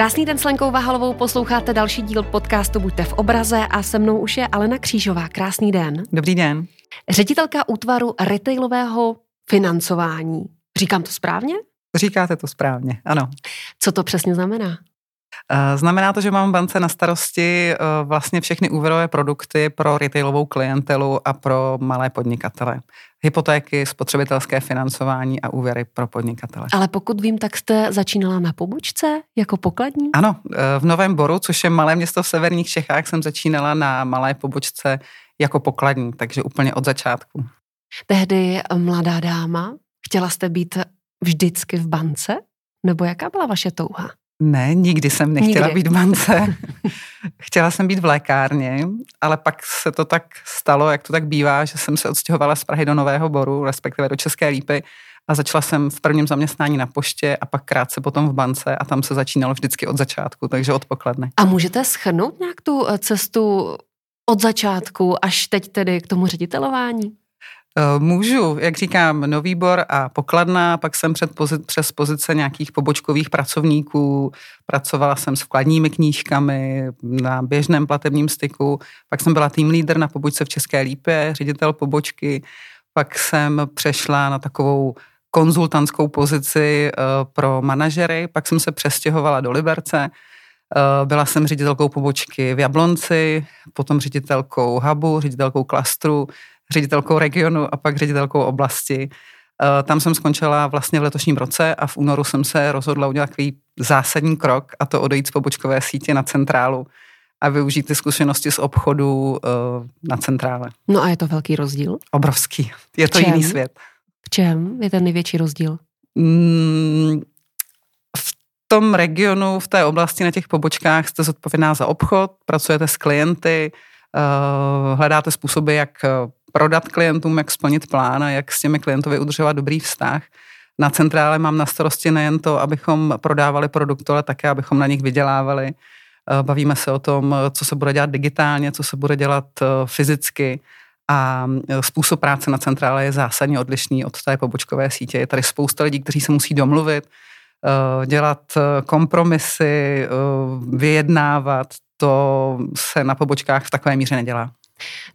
Krásný den s Lenkou Vahalovou, posloucháte další díl podcastu Buďte v obraze a se mnou už je Alena Křížová. Krásný den. Dobrý den. Ředitelka útvaru retailového financování. Říkám to správně? Říkáte to správně, ano. Co to přesně znamená? Eh, znamená to, že mám v bance na starosti eh, vlastně všechny úvěrové produkty pro retailovou klientelu a pro malé podnikatele. Hypotéky, spotřebitelské financování a úvěry pro podnikatele. Ale pokud vím, tak jste začínala na pobočce jako pokladní? Ano, eh, v Novém Boru, což je malé město v severních Čechách, jsem začínala na malé pobočce jako pokladní, takže úplně od začátku. Tehdy mladá dáma, chtěla jste být vždycky v bance? Nebo jaká byla vaše touha? Ne, nikdy jsem nechtěla nikdy. být v bance. Chtěla jsem být v lékárně, ale pak se to tak stalo, jak to tak bývá, že jsem se odstěhovala z Prahy do Nového Boru, respektive do České Lípy a začala jsem v prvním zaměstnání na poště a pak krátce potom v bance a tam se začínalo vždycky od začátku, takže od pokladny. A můžete schrnout nějak tu eh, cestu od začátku až teď tedy k tomu ředitelování? Eh, můžu, jak říkám, nový bor a pokladna, pak jsem před pozic, přes pozice nějakých pobočkových pracovníků, pracovala jsem s vkladními knížkami na běžném platebním styku, pak jsem byla tým leader na pobočce v České Lípě, ředitel pobočky, pak jsem přešla na takovou konzultantskou pozici eh, pro manažery, pak jsem se přestěhovala do Liberce, eh, byla jsem ředitelkou pobočky v Jablonci, potom ředitelkou hubu, ředitelkou klastru, ředitelkou regionu a pak ředitelkou oblasti. Eh, tam jsem skončila vlastně v letošním roce a v únoru jsem se rozhodla udělat takový zásadní krok a to odejít z pobočkové sítě na centrálu a využít ty zkušenosti z obchodu eh, na centrále. No a je to velký rozdíl? Obrovský. Je to jiný svět. V čem je ten největší rozdíl? Mm, v tom regionu, v té oblasti na těch pobočkách jste zodpovědná za obchod, pracujete s klienty, eh, hledáte způsoby, jak prodat klientům, jak splnit plán a jak s těmi klientovi udržovat dobrý vztah. Na centrále mám na starosti nejen to, abychom prodávali produkty, ale také, abychom na nich vydělávali. Eh, bavíme se o tom, co se bude dělat digitálně, co se bude dělat eh, fyzicky a eh, způsob práce na centrále je zásadně odlišný od té pobočkové sítě. Je tady spousta lidí, kteří se musí domluvit, dělat kompromisy, vyjednávat. To se na pobočkách v takové míře nedělá.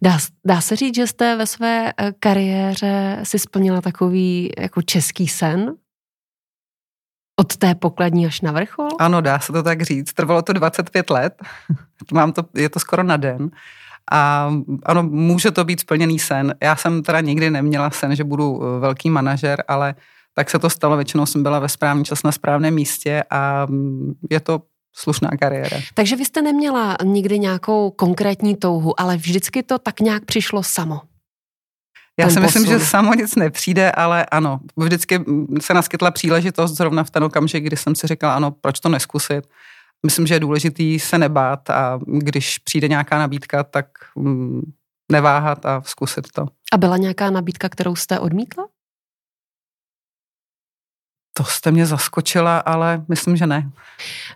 Dá, dá se říct, že jste ve své eh, kariéře si splnila takový jako český sen? Od té pokladní až na vrchol? Ano, dá se to tak říct. Trvalo to 25 let. Mám to, je to skoro na den. A ano, může to být splněný sen. Já jsem teda nikdy neměla sen, že budu eh, velký manažer, ale tak se to stalo. Většinou jsem byla ve správný čas na správném místě a mm, je to slušná kariéra. Takže vy jste neměla nikdy nějakou konkrétní touhu, ale vždycky to tak nějak přišlo samo. Já si myslím, posun. že samo nic nepřijde, ale ano, vždycky se naskytla příležitost zrovna v ten okamžik, kdy jsem si říkala, ano, proč to neskusit. Myslím, že je důležitý se nebát a když přijde nějaká nabídka, tak mm, neváhat a zkusit to. A byla nějaká nabídka, kterou jste odmítla? To jste mě zaskočila, ale myslím, že ne.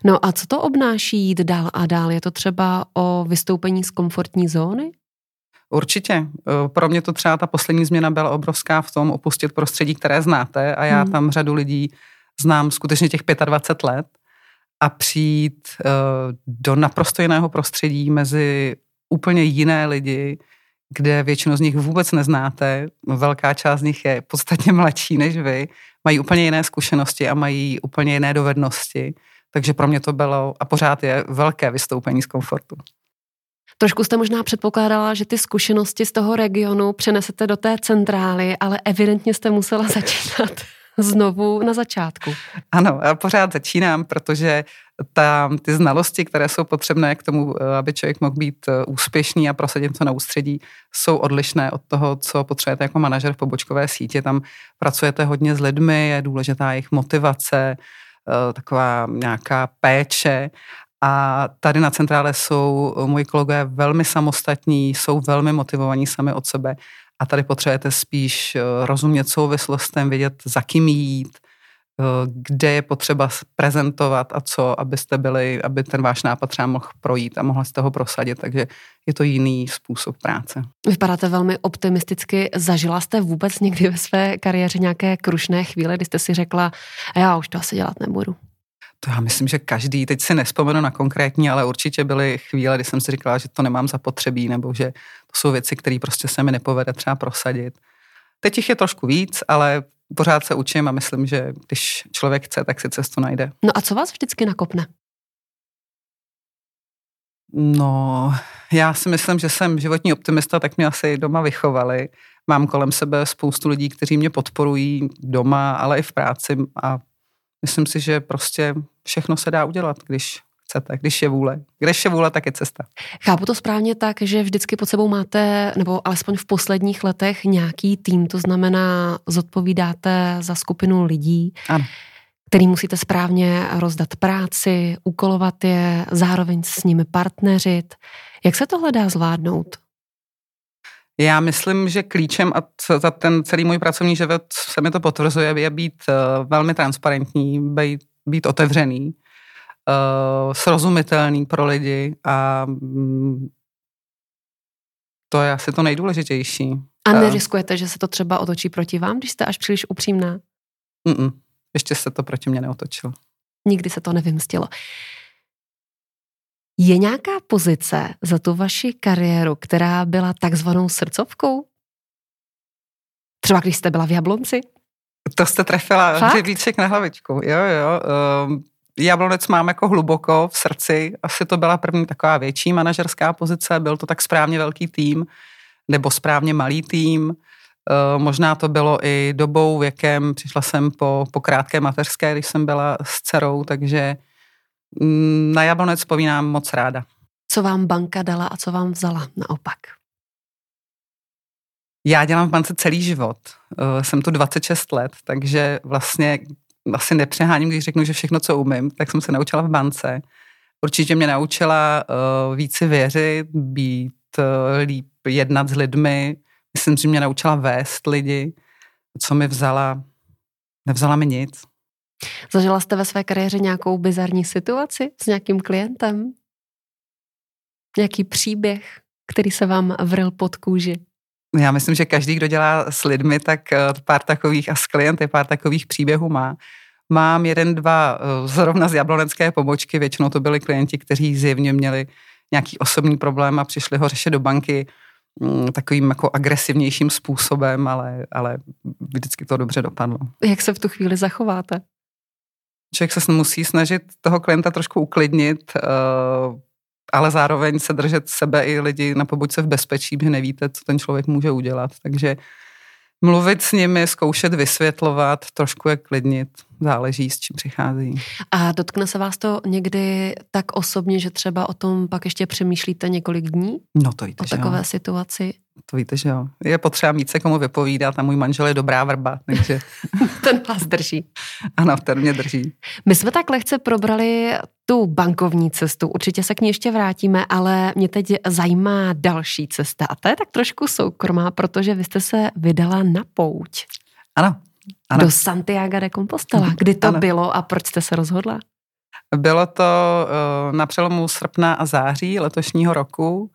No a co to obnáší jít dál a dál? Je to třeba o vystoupení z komfortní zóny? Určitě. E, pro mě to třeba ta poslední změna byla obrovská v tom opustit prostředí, které znáte a já hmm. tam řadu lidí znám skutečně těch 25 let a přijít e, do naprosto jiného prostředí mezi úplně jiné lidi, kde většinu z nich vůbec neznáte, velká část z nich je podstatně mladší než vy, mají úplně jiné zkušenosti a mají úplně jiné dovednosti. Takže pro mě to bylo a pořád je velké vystoupení z komfortu. Trošku jste možná předpokládala, že ty zkušenosti z toho regionu přenesete do té centrály, ale evidentně jste musela začínat znovu na začátku. Ano, já pořád začínám, protože ta, ty znalosti, které jsou potřebné k tomu, eh, aby člověk mohl být eh, úspěšný a prosadit to na ústředí, jsou odlišné od toho, co potřebujete jako manažer v pobočkové síti. Tam pracujete hodně s lidmi, je důležitá jejich motivace, eh, taková nějaká péče a tady na centrále jsou moji kolegové velmi samostatní, jsou velmi motivovaní sami od sebe a tady potřebujete spíš rozumět souvislostem, vědět, za kým jít, kde je potřeba prezentovat a co, abyste byli, aby ten váš nápad třeba mohl projít a mohla jste ho prosadit, takže je to jiný způsob práce. Vypadáte velmi optimisticky. Zažila jste vůbec někdy ve své kariéře nějaké krušné chvíle, kdy jste si řekla, já už to asi dělat nebudu? To já myslím, že každý, teď si nespomenu na konkrétní, ale určitě byly chvíle, kdy jsem si říkala, že to nemám zapotřebí, nebo že to jsou věci, které prostě se mi nepovede třeba prosadit. Teď jich je trošku víc, ale pořád se učím a myslím, že když člověk chce, tak si cestu najde. No a co vás vždycky nakopne? No, já si myslím, že jsem životní optimista, tak mě asi doma vychovali. Mám kolem sebe spoustu lidí, kteří mě podporují doma, ale i v práci a myslím si, že prostě všechno se dá udělat, když chcete, když je vůle. Když je vůle, tak je cesta. Chápu to správně tak, že vždycky pod sebou máte, nebo alespoň v posledních letech, nějaký tým, to znamená, zodpovídáte za skupinu lidí. Ano který musíte správně rozdat práci, úkolovat je, zároveň s nimi partneřit. Jak se tohle dá zvládnout? Já myslím, že klíčem a za ten celý můj pracovní život se mi to potvrzuje, je být eh, velmi transparentní, být, být otevřený, uh, srozumitelný pro lidi a mm, to je asi to nejdůležitější. A neriskujete, že se to třeba otočí proti vám, když jste až příliš upřímná? Mm-mm. Ještě se to proti mě neotočilo. Nikdy se to nevymstilo. Je nějaká pozice za tu vaši kariéru, která byla takzvanou srdcovkou? Třeba když jste byla v Jablonci? To jste trefila hřebíček na hlavičku. Jo, jo. Um, Jablonec mám jako hluboko v srdci. Asi to byla první taková větší manažerská pozice. Byl to tak správně velký tým, nebo správně malý tým. Uh, možná to bylo i dobou, věkem. Přišla jsem po, po krátké mateřské, když jsem byla s dcerou, takže mm, na Jablonec vzpomínám moc ráda. Co vám banka dala a co vám vzala naopak? Já dělám v bance celý život. Uh, jsem tu 26 let, takže vlastně asi nepřeháním, když řeknu, že všechno, co umím, tak jsem se naučila v bance. Určitě mě naučila uh, více věřit, být uh, líp, jednat s lidmi. Myslím, že mě naučila vést lidi. Co mi vzala? Nevzala mi nic. Zažila jste ve své kariéře nějakou bizarní situaci s nějakým klientem? Nějaký příběh, který se vám vril pod kůži? Já myslím, že každý, kdo dělá s lidmi, tak eh, pár takových a s klienty pár takových příběhů má. Mám jeden, dva eh, zrovna z jablonecké pobočky, většinou to byli klienti, kteří zjevně měli nějaký osobní problém a přišli ho řešit do banky mm, takovým jako agresivnějším způsobem, ale, ale vždycky to dobře dopadlo. Jak se v tu chvíli zachováte? Člověk se musí snažit toho klienta trošku uklidnit, eh, ale zároveň se držet sebe i lidi na pobočce v bezpečí, že nevíte, co ten člověk může udělat. Takže mluvit s nimi, zkoušet vysvětlovat, trošku je klidnit, záleží, s čím přichází. A dotkne se vás to někdy tak osobně, že třeba o tom pak ještě přemýšlíte několik dní? No to víte, O takové jo. situaci? To víte, že jo. Je potřeba mít se komu vypovídat a můj manžel je dobrá vrba, takže... ten vás drží. Ano, ten mě drží. My jsme tak lehce probrali tu bankovní cestu, určitě se k ní ještě vrátíme, ale mě teď zajímá další cesta a to je tak trošku soukromá, protože vy jste se vydala na pouť. Ano. ano. Do Santiago de Compostela. Kdy to ano. bylo a proč jste se rozhodla? Bylo to uh, na přelomu srpna a září letošního roku.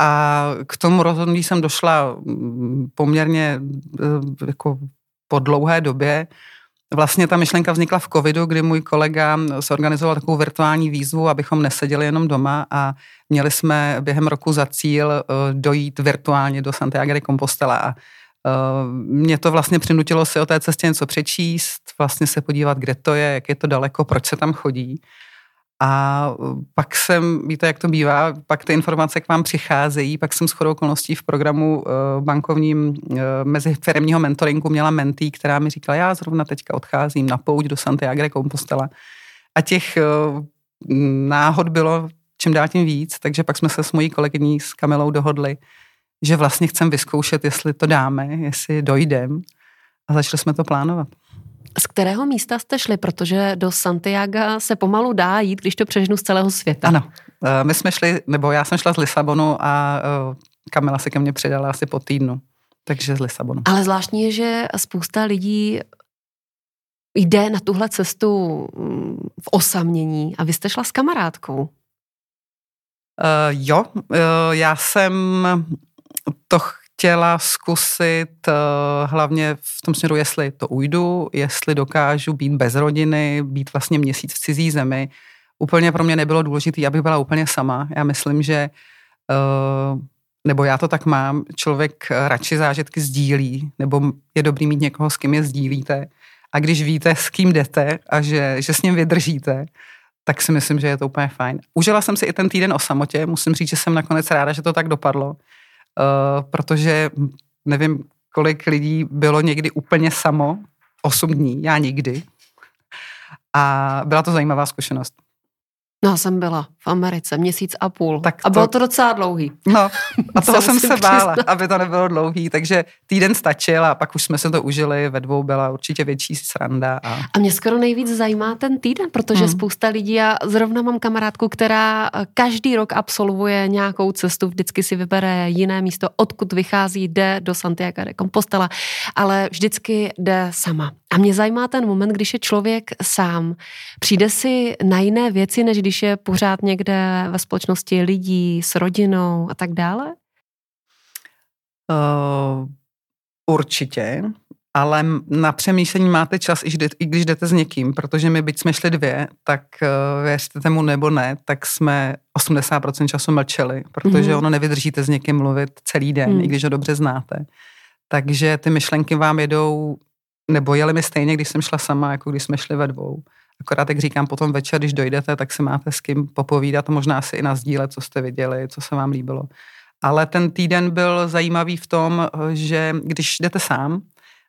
A k tomu rozhodnutí jsem došla mm, poměrně uh, jako po dlouhé době. Vlastně ta myšlenka vznikla v covidu, kdy můj kolega zorganizoval takovou virtuální výzvu, abychom neseděli jenom doma a měli jsme během roku za cíl eh, dojít virtuálně do Santiago de Compostela. A eh, mě to vlastně přinutilo si o té cestě něco přečíst, vlastně se podívat, kde to je, jak je to daleko, proč se tam chodí. A pak jsem, víte, jak to bývá, pak ty informace k vám přicházejí, pak jsem s chodou okolností v programu eh, bankovním eh, mezi firmního mentoringu měla mentý, která mi říkala, já zrovna teďka odcházím na pouť do Santiago de Compostela. A těch eh, náhod bylo čím dál tím víc, takže pak jsme se s mojí kolegyní s Kamilou dohodli, že vlastně chcem vyzkoušet, jestli to dáme, jestli dojdem a začali jsme to plánovat. Z kterého místa jste šli? Protože do Santiago se pomalu dá jít, když to přežnu z celého světa. Ano. Eh, my jsme šli, nebo já jsem šla z Lisabonu a eh, Kamila se ke mně přidala asi po týdnu. Takže z Lisabonu. Ale zvláštní je, že spousta lidí jde na tuhle cestu mm, v osamění a vy jste šla s kamarádkou. Uh, jo, uh, já jsem to chtěla zkusit uh, hlavně v tom směru, jestli to ujdu, jestli dokážu být bez rodiny, být vlastně měsíc v cizí zemi. Úplně pro mě nebylo důležité, abych byla úplně sama. Já myslím, že uh, nebo já to tak mám, člověk radši zážitky sdílí, nebo je dobrý mít někoho, s kým je sdílíte. A když víte, s kým jdete a že, že s ním vydržíte, tak si myslím, že je to úplně fajn. Užila jsem si i ten týden o samotě, musím říct, že jsem nakonec ráda, že to tak dopadlo, protože nevím, kolik lidí bylo někdy úplně samo, osm dní, já nikdy. A byla to zajímavá zkušenost. No, jsem byla v Americe měsíc a půl. Tak to... A bylo to docela dlouhý. No, a toho jsem se bála, aby to nebylo dlouhý, takže týden stačil a pak už jsme se to užili, ve dvou byla určitě větší sranda. A, a mě skoro nejvíc zajímá ten týden, protože hmm. spousta lidí, já zrovna mám kamarádku, která každý rok absolvuje nějakou cestu, vždycky si vybere jiné místo, odkud vychází, jde do Santiago de Compostela, ale vždycky jde sama. A mě zajímá ten moment, když je člověk sám. Přijde si na jiné věci, než když je pořád někde ve společnosti lidí, s rodinou a tak dále? Uh, určitě, ale na přemýšlení máte čas, i když jdete s někým, protože my, byť jsme šli dvě, tak uh, věřte tomu nebo ne, tak jsme 80% času mlčeli, protože mm. ono nevydržíte s někým mluvit celý den, mm. i když ho dobře znáte. Takže ty myšlenky vám jedou nebo jeli mi stejně, když jsem šla sama, jako když jsme šli ve dvou. Akorát, jak říkám, potom večer, když dojdete, tak si máte s kým popovídat, možná si i nazdílet, co jste viděli, co se vám líbilo. Ale ten týden byl zajímavý v tom, že když jdete sám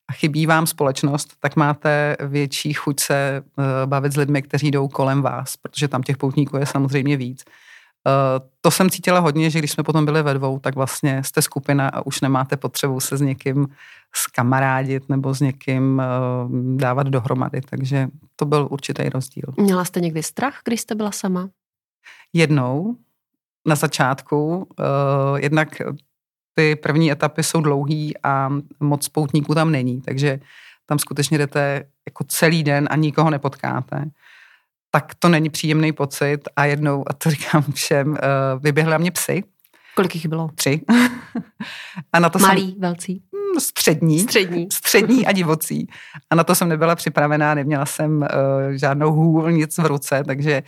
a chybí vám společnost, tak máte větší chuť se eh, bavit s lidmi, kteří jdou kolem vás, protože tam těch poutníků je samozřejmě víc. Eh, to jsem cítila hodně, že když jsme potom byli ve dvou, tak vlastně jste skupina a už nemáte potřebu se s někým skamarádit nebo s někým eh, dávat dohromady, takže to byl určitý rozdíl. Měla jste někdy strach, když jste byla sama? Jednou, na začátku, eh, jednak ty první etapy jsou dlouhý a moc poutníků tam není, takže tam skutečně jdete jako celý den a nikoho nepotkáte tak to není příjemný pocit a jednou, a to říkám všem, uh, vyběhly na mě psy. Kolik jich bylo? Tři. a na to Malí, jsem, velcí? Hmm, střední. Střední. Střední a divocí. A na to jsem nebyla připravená, neměla jsem uh, žádnou hůl, nic v ruce, takže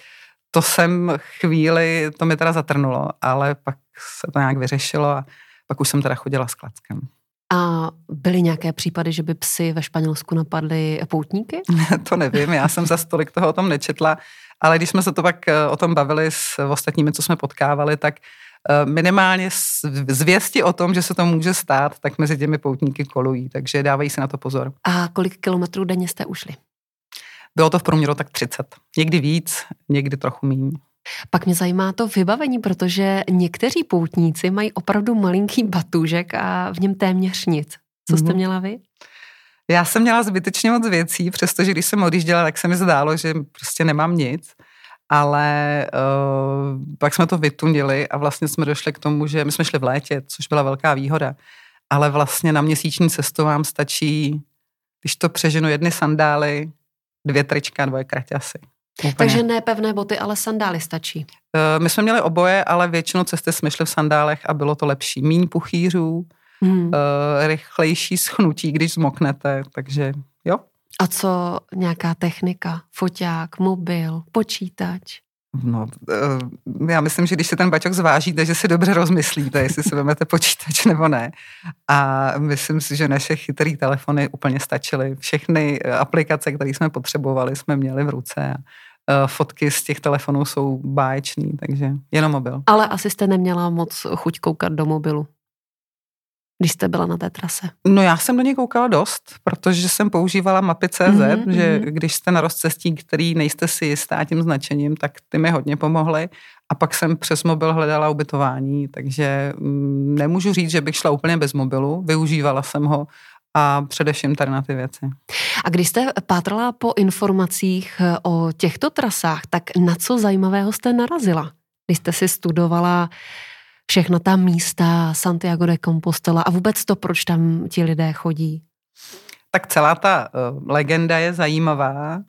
to jsem chvíli, to mi teda zatrnulo, ale pak se to nějak vyřešilo a pak už jsem teda chodila s klackem. A byly nějaké případy, že by psy ve Španělsku napadly poutníky? to nevím, já jsem za stolik toho o tom nečetla, ale když jsme se to pak eh, o tom bavili s ostatními, co jsme potkávali, tak eh, minimálně zvěsti o tom, že se to může stát, tak mezi těmi poutníky kolují, takže dávají si na to pozor. A kolik kilometrů denně jste ušli? Bylo to v průměru tak 30. Někdy víc, někdy trochu méně. Pak mě zajímá to vybavení, protože někteří poutníci mají opravdu malinký batůžek a v něm téměř nic. Co jste mm-hmm. měla vy? Já jsem měla zbytečně moc věcí, přestože když jsem odjížděla, tak se mi zdálo, že prostě nemám nic. Ale uh, pak jsme to vytunili a vlastně jsme došli k tomu, že my jsme šli v létě, což byla velká výhoda. Ale vlastně na měsíční cestu vám stačí, když to přeženu, jedny sandály, dvě trička, dvoje kraťasy. Úplně. Takže ne pevné boty, ale sandály stačí. Uh, my jsme měli oboje, ale většinou cesty jsme šli v sandálech a bylo to lepší. Míň puchýřů, hmm. uh, rychlejší schnutí, když zmoknete, takže jo. A co nějaká technika? Foťák, mobil, počítač? No, uh, já myslím, že když si ten baťok zvážíte, že si dobře rozmyslíte, jestli si vezmete počítač nebo ne. A myslím si, že naše chytré telefony úplně stačily. Všechny aplikace, které jsme potřebovali, jsme měli v ruce. Eh, fotky z těch telefonů jsou báječný, takže jenom mobil. Ale asi jste neměla moc chuť koukat do mobilu, když jste byla na té trase. No já jsem do něj koukala dost, protože jsem používala mapy CZ, mm-hmm. že mhm. když jste na rozcestí, který nejste si jistá tím značením, tak ty mi hodně pomohly. A pak jsem přes mobil hledala ubytování, takže mm, nemůžu říct, že bych šla úplně bez mobilu. Využívala jsem ho a především tady na ty věci. A když jste pátrala po informacích eh, o těchto trasách, tak na co zajímavého jste narazila? Když jste si studovala všechna ta místa Santiago de Compostela a vůbec to, proč tam ti lidé chodí? Tak celá ta uh, legenda je zajímavá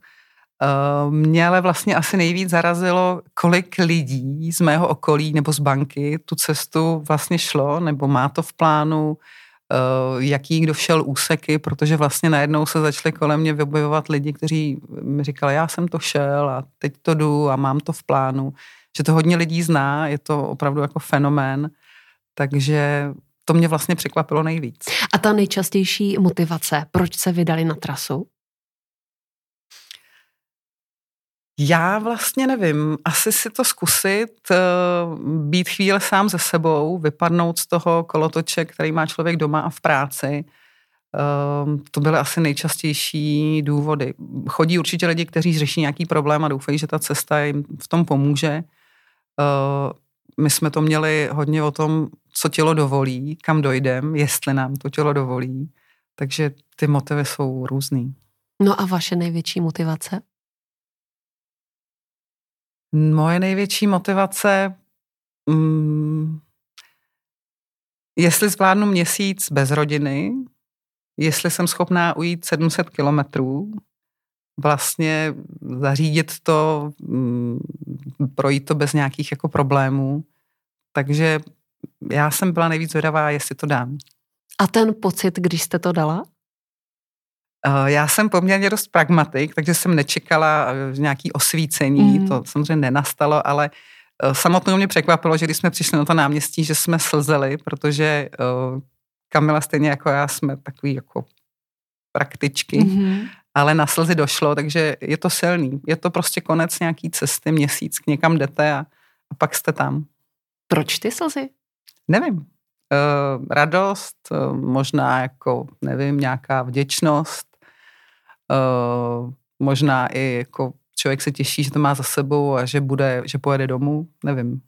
Uh, mě ale vlastně asi nejvíc zarazilo, kolik lidí z mého okolí nebo z banky tu cestu vlastně šlo, nebo má to v plánu, uh, jaký kdo šel úseky, protože vlastně najednou se začaly kolem mě objevovat lidi, kteří mi říkali, já jsem to šel a teď to jdu a mám to v plánu. Že to hodně lidí zná, je to opravdu jako fenomén, takže to mě vlastně překvapilo nejvíc. A ta nejčastější motivace, proč se vydali na trasu? Já vlastně nevím, asi si to zkusit, eh, být chvíli sám ze sebou, vypadnout z toho kolotoče, který má člověk doma a v práci. Eh, to byly asi nejčastější důvody. Chodí určitě lidi, kteří řeší nějaký problém a doufají, že ta cesta jim v tom pomůže. Eh, my jsme to měli hodně o tom, co tělo dovolí, kam dojdem, jestli nám to tělo dovolí. Takže ty motivy jsou různý. No a vaše největší motivace? Moje největší motivace, mm, jestli zvládnu měsíc bez rodiny, jestli jsem schopná ujít 700 kilometrů, vlastně zařídit to, mm, projít to bez nějakých jako problémů. Takže já jsem byla nejvíc zvědavá, jestli to dám. A ten pocit, když jste to dala? Eh, já jsem poměrně dost pragmatik, takže jsem nečekala eh, nějaký osvícení, mm. to samozřejmě nenastalo, ale eh, samotnou mě překvapilo, že když jsme přišli na to náměstí, že jsme slzeli, protože Kamila stejně jako já jsme takový jako praktičky, mm-hmm. Ale na slzy došlo, takže je to silný. Je to prostě konec nějaký cesty, měsíc, k někam jdete a, a pak jste tam. Proč ty slzy? Nevím. Uh, radost, uh, možná jako, nevím, nějaká vděčnost, Uh, možná i jako člověk se těší, že to má za sebou a že bude, že pojede domů, nevím.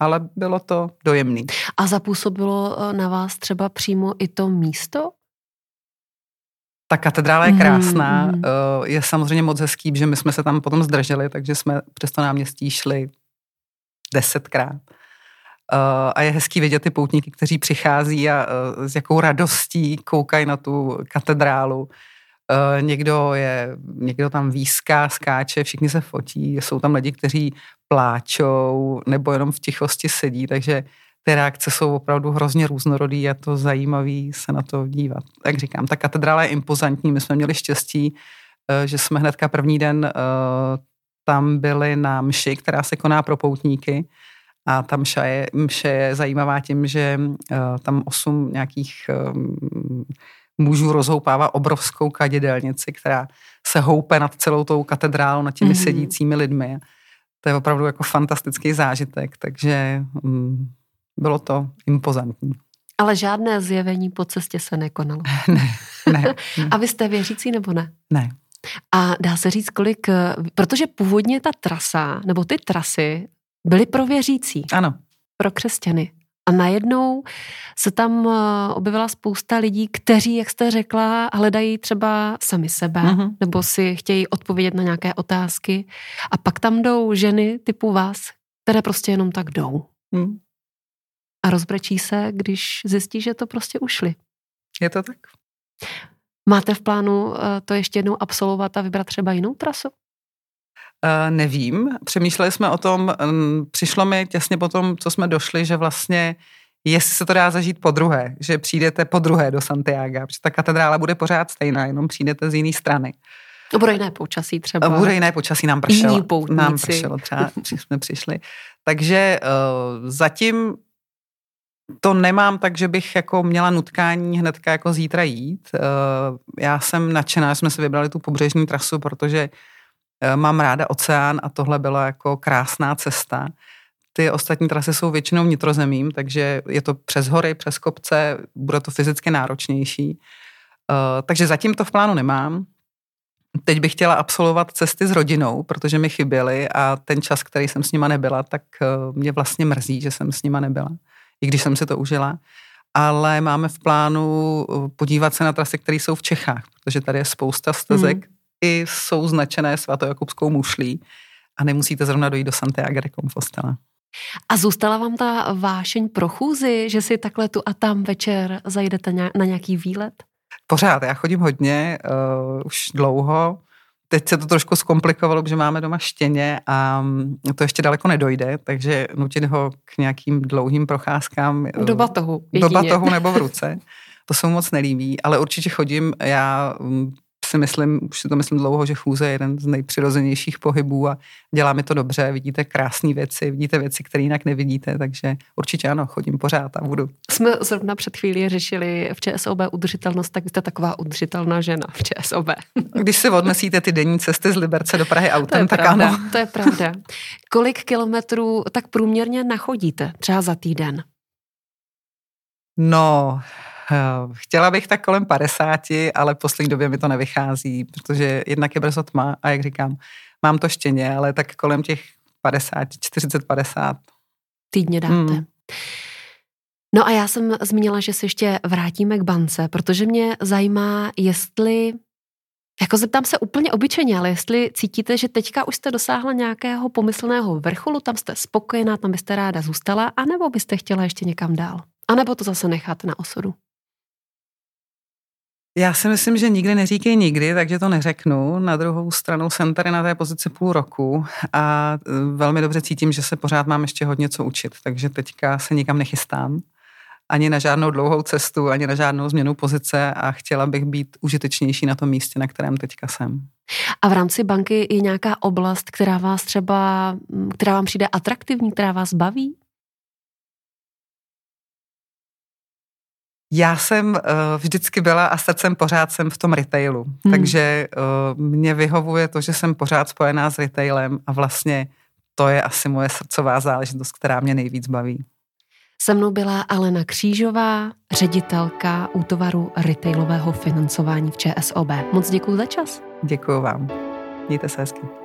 Ale bylo to dojemný. A zapůsobilo eh, na vás třeba přímo i to místo? Ta katedrála je mhm, krásná, mm, je samozřejmě moc hezký, že my jsme se tam potom zdrželi, takže jsme přes to náměstí šli desetkrát. A je hezký vidět ty poutníky, kteří přichází a s jakou radostí koukají na tu katedrálu. Uh, někdo, je, někdo tam výská, skáče, všichni se fotí, jsou tam lidi, kteří pláčou nebo jenom v tichosti sedí, takže ty reakce jsou opravdu hrozně různorodý, je to zajímavý se na to dívat. Jak říkám, ta katedrála je impozantní, my jsme měli štěstí, uh, že jsme hnedka první den uh, tam byli na mši, která se koná pro poutníky a ta mša je, mše je zajímavá tím, že tam osm nějakých mužů rozhoupává obrovskou kadědelnici, která se houpe nad celou tou katedrálou, nad těmi mm-hmm. sedícími lidmi. To je opravdu jako fantastický zážitek, takže mm, bylo to impozantní. Ale žádné zjevení po cestě se nekonalo. ne, ne, ne. A vy jste věřící nebo ne? Ne. A dá se říct, kolik, protože původně ta trasa, nebo ty trasy byly pro věřící. Ano. Pro křesťany. A najednou se tam eh, objevila spousta lidí, kteří, jak jste řekla, hledají třeba sami sebe, mm-hmm. nebo si chtějí odpovědět na nějaké otázky. A pak tam jdou ženy typu vás, které prostě jenom tak jdou. Mm. A rozbrečí se, když zjistí, že to prostě ušli. Je to tak. Máte v plánu eh, to ještě jednou absolvovat a vybrat třeba jinou trasu? Uh, nevím. Přemýšleli jsme o tom, um, přišlo mi těsně po tom, co jsme došli, že vlastně jestli se to dá zažít po druhé, že přijdete po druhé do Santiago, protože ta katedrála bude pořád stejná, jenom přijdete z jiné strany. A bude jiné počasí třeba. A bude jiné počasí, nám pršelo. Nám pršelo třeba, když jsme přišli. Takže uh, zatím to nemám tak, že bych jako měla nutkání hnedka jako zítra jít. Uh, já jsem nadšená, že jsme si vybrali tu pobřežní trasu, protože Eh, mám ráda oceán a tohle byla jako krásná cesta. Ty ostatní trasy jsou většinou vnitrozemím, takže je to přes hory, přes kopce, bude to fyzicky náročnější. Eh, takže zatím to v plánu nemám. Teď bych chtěla absolvovat cesty s rodinou, protože mi chyběly a ten čas, který jsem s nima nebyla, tak eh, mě vlastně mrzí, že jsem s nima nebyla, i když jsem si to užila. Ale máme v plánu podívat se na trasy, které jsou v Čechách, protože tady je spousta stezek, mm i jsou značené svatojakubskou mušlí a nemusíte zrovna dojít do Santiago de Compostela. A zůstala vám ta vášeň pro chůzi, že si takhle tu a tam večer zajdete na nějaký výlet? Pořád, já chodím hodně, uh, už dlouho. Teď se to trošku zkomplikovalo, protože máme doma štěně a to ještě daleko nedojde, takže nutit ho k nějakým dlouhým procházkám. Do batohu. Do batohu nebo v ruce. To se mu moc nelíbí, ale určitě chodím, já si myslím, už si to myslím dlouho, že chůze je jeden z nejpřirozenějších pohybů a dělá mi to dobře, vidíte krásné věci, vidíte věci, které jinak nevidíte, takže určitě ano, chodím pořád a budu. Jsme zrovna před chvílí řešili v ČSOB udržitelnost, tak jste taková udržitelná žena v ČSOB. Když si odnesíte ty denní cesty z Liberce do Prahy autem, tak pravda, ano. To je pravda. Kolik kilometrů tak průměrně nachodíte třeba za týden? No, chtěla bych tak kolem 50, ale v poslední době mi to nevychází, protože jednak je brzo tma a jak říkám, mám to štěně, ale tak kolem těch 50, 40, 50. Týdně dáte. Hmm. No a já jsem zmínila, že se ještě vrátíme k bance, protože mě zajímá, jestli, jako zeptám se úplně obyčejně, ale jestli cítíte, že teďka už jste dosáhla nějakého pomyslného vrcholu, tam jste spokojená, tam byste ráda zůstala, anebo byste chtěla ještě někam dál? A nebo to zase necháte na osudu? Já si myslím, že nikdy neříkej nikdy, takže to neřeknu. Na druhou stranu jsem tady na té pozici půl roku a e, velmi dobře cítím, že se pořád mám ještě hodně co učit, takže teďka se nikam nechystám. Ani na žádnou dlouhou cestu, ani na žádnou změnu pozice a chtěla bych být užitečnější na tom místě, na kterém teďka jsem. A v rámci banky je nějaká oblast, která vás třeba, která vám přijde atraktivní, která vás baví? Já jsem uh, vždycky byla a srdcem pořád jsem v tom retailu, hmm. takže uh, mě vyhovuje to, že jsem pořád spojená s retailem a vlastně to je asi moje srdcová záležitost, která mě nejvíc baví. Se mnou byla Alena Křížová, ředitelka útovaru retailového financování v ČSOB. Moc děkuji za čas. Děkuji vám. Mějte se hezky.